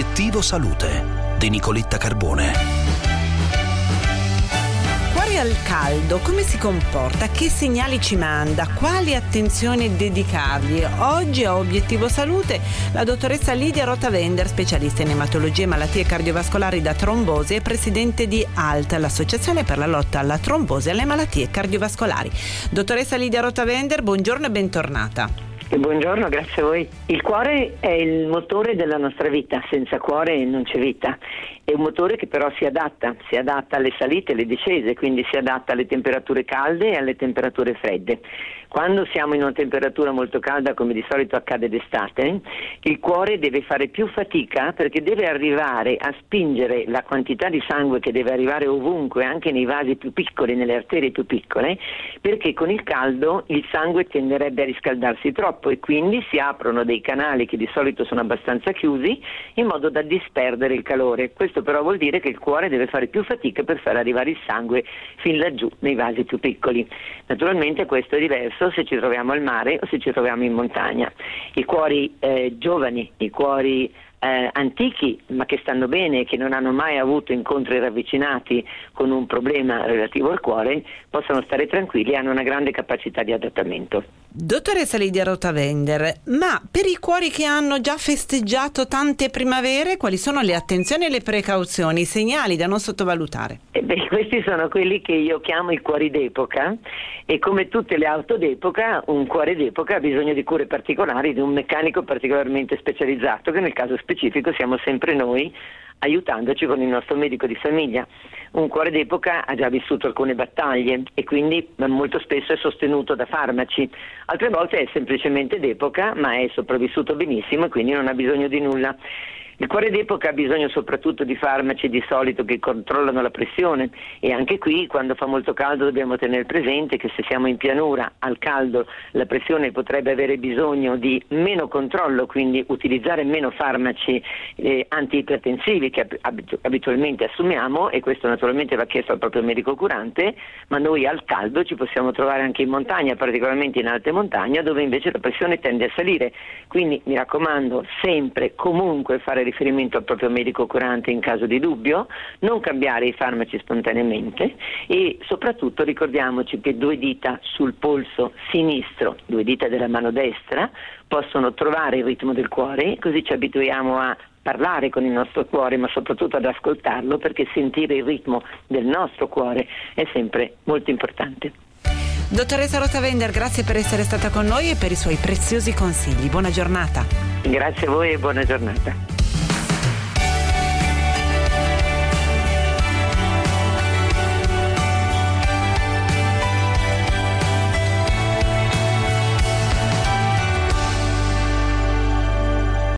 Obiettivo Salute di Nicoletta Carbone. Cuore al caldo, come si comporta? Che segnali ci manda? Quali attenzioni dedicargli? Oggi a Obiettivo Salute la dottoressa Lidia Rotavender, specialista in ematologia e malattie cardiovascolari da trombosi e presidente di ALT, l'associazione per la lotta alla trombosi e alle malattie cardiovascolari. Dottoressa Lidia Rotavender, buongiorno e bentornata. Buongiorno, grazie a voi. Il cuore è il motore della nostra vita, senza cuore non c'è vita. È un motore che però si adatta, si adatta alle salite e alle discese, quindi si adatta alle temperature calde e alle temperature fredde. Quando siamo in una temperatura molto calda, come di solito accade d'estate, il cuore deve fare più fatica perché deve arrivare a spingere la quantità di sangue che deve arrivare ovunque, anche nei vasi più piccoli, nelle arterie più piccole, perché con il caldo il sangue tenderebbe a riscaldarsi troppo e quindi si aprono dei canali che di solito sono abbastanza chiusi in modo da disperdere il calore. Questo però vuol dire che il cuore deve fare più fatica per far arrivare il sangue fin laggiù nei vasi più piccoli. Naturalmente questo è diverso se ci troviamo al mare o se ci troviamo in montagna. I cuori eh, giovani, i cuori eh, antichi ma che stanno bene che non hanno mai avuto incontri ravvicinati con un problema relativo al cuore possono stare tranquilli e hanno una grande capacità di adattamento. Dottoressa Lidia Rotavender, ma per i cuori che hanno già festeggiato tante primavere, quali sono le attenzioni e le precauzioni, i segnali da non sottovalutare? Eh beh, questi sono quelli che io chiamo i cuori d'epoca e come tutte le auto d'epoca, un cuore d'epoca ha bisogno di cure particolari, di un meccanico particolarmente specializzato, che nel caso specifico siamo sempre noi aiutandoci con il nostro medico di famiglia. Un cuore d'epoca ha già vissuto alcune battaglie e quindi molto spesso è sostenuto da farmaci, altre volte è semplicemente d'epoca ma è sopravvissuto benissimo e quindi non ha bisogno di nulla. Il cuore d'epoca ha bisogno soprattutto di farmaci di solito che controllano la pressione e anche qui quando fa molto caldo dobbiamo tenere presente che se siamo in pianura al caldo la pressione potrebbe avere bisogno di meno controllo, quindi utilizzare meno farmaci eh, antiipertensivi che abitualmente assumiamo e questo naturalmente va chiesto al proprio medico curante, ma noi al caldo ci possiamo trovare anche in montagna, particolarmente in alte montagne dove invece la pressione tende a salire. Quindi mi raccomando sempre comunque fare riferimento al proprio medico curante in caso di dubbio, non cambiare i farmaci spontaneamente e soprattutto ricordiamoci che due dita sul polso sinistro, due dita della mano destra, possono trovare il ritmo del cuore, così ci abituiamo a parlare con il nostro cuore, ma soprattutto ad ascoltarlo, perché sentire il ritmo del nostro cuore è sempre molto importante. Dottoressa Rotavender, grazie per essere stata con noi e per i suoi preziosi consigli. Buona giornata. Grazie a voi e buona giornata.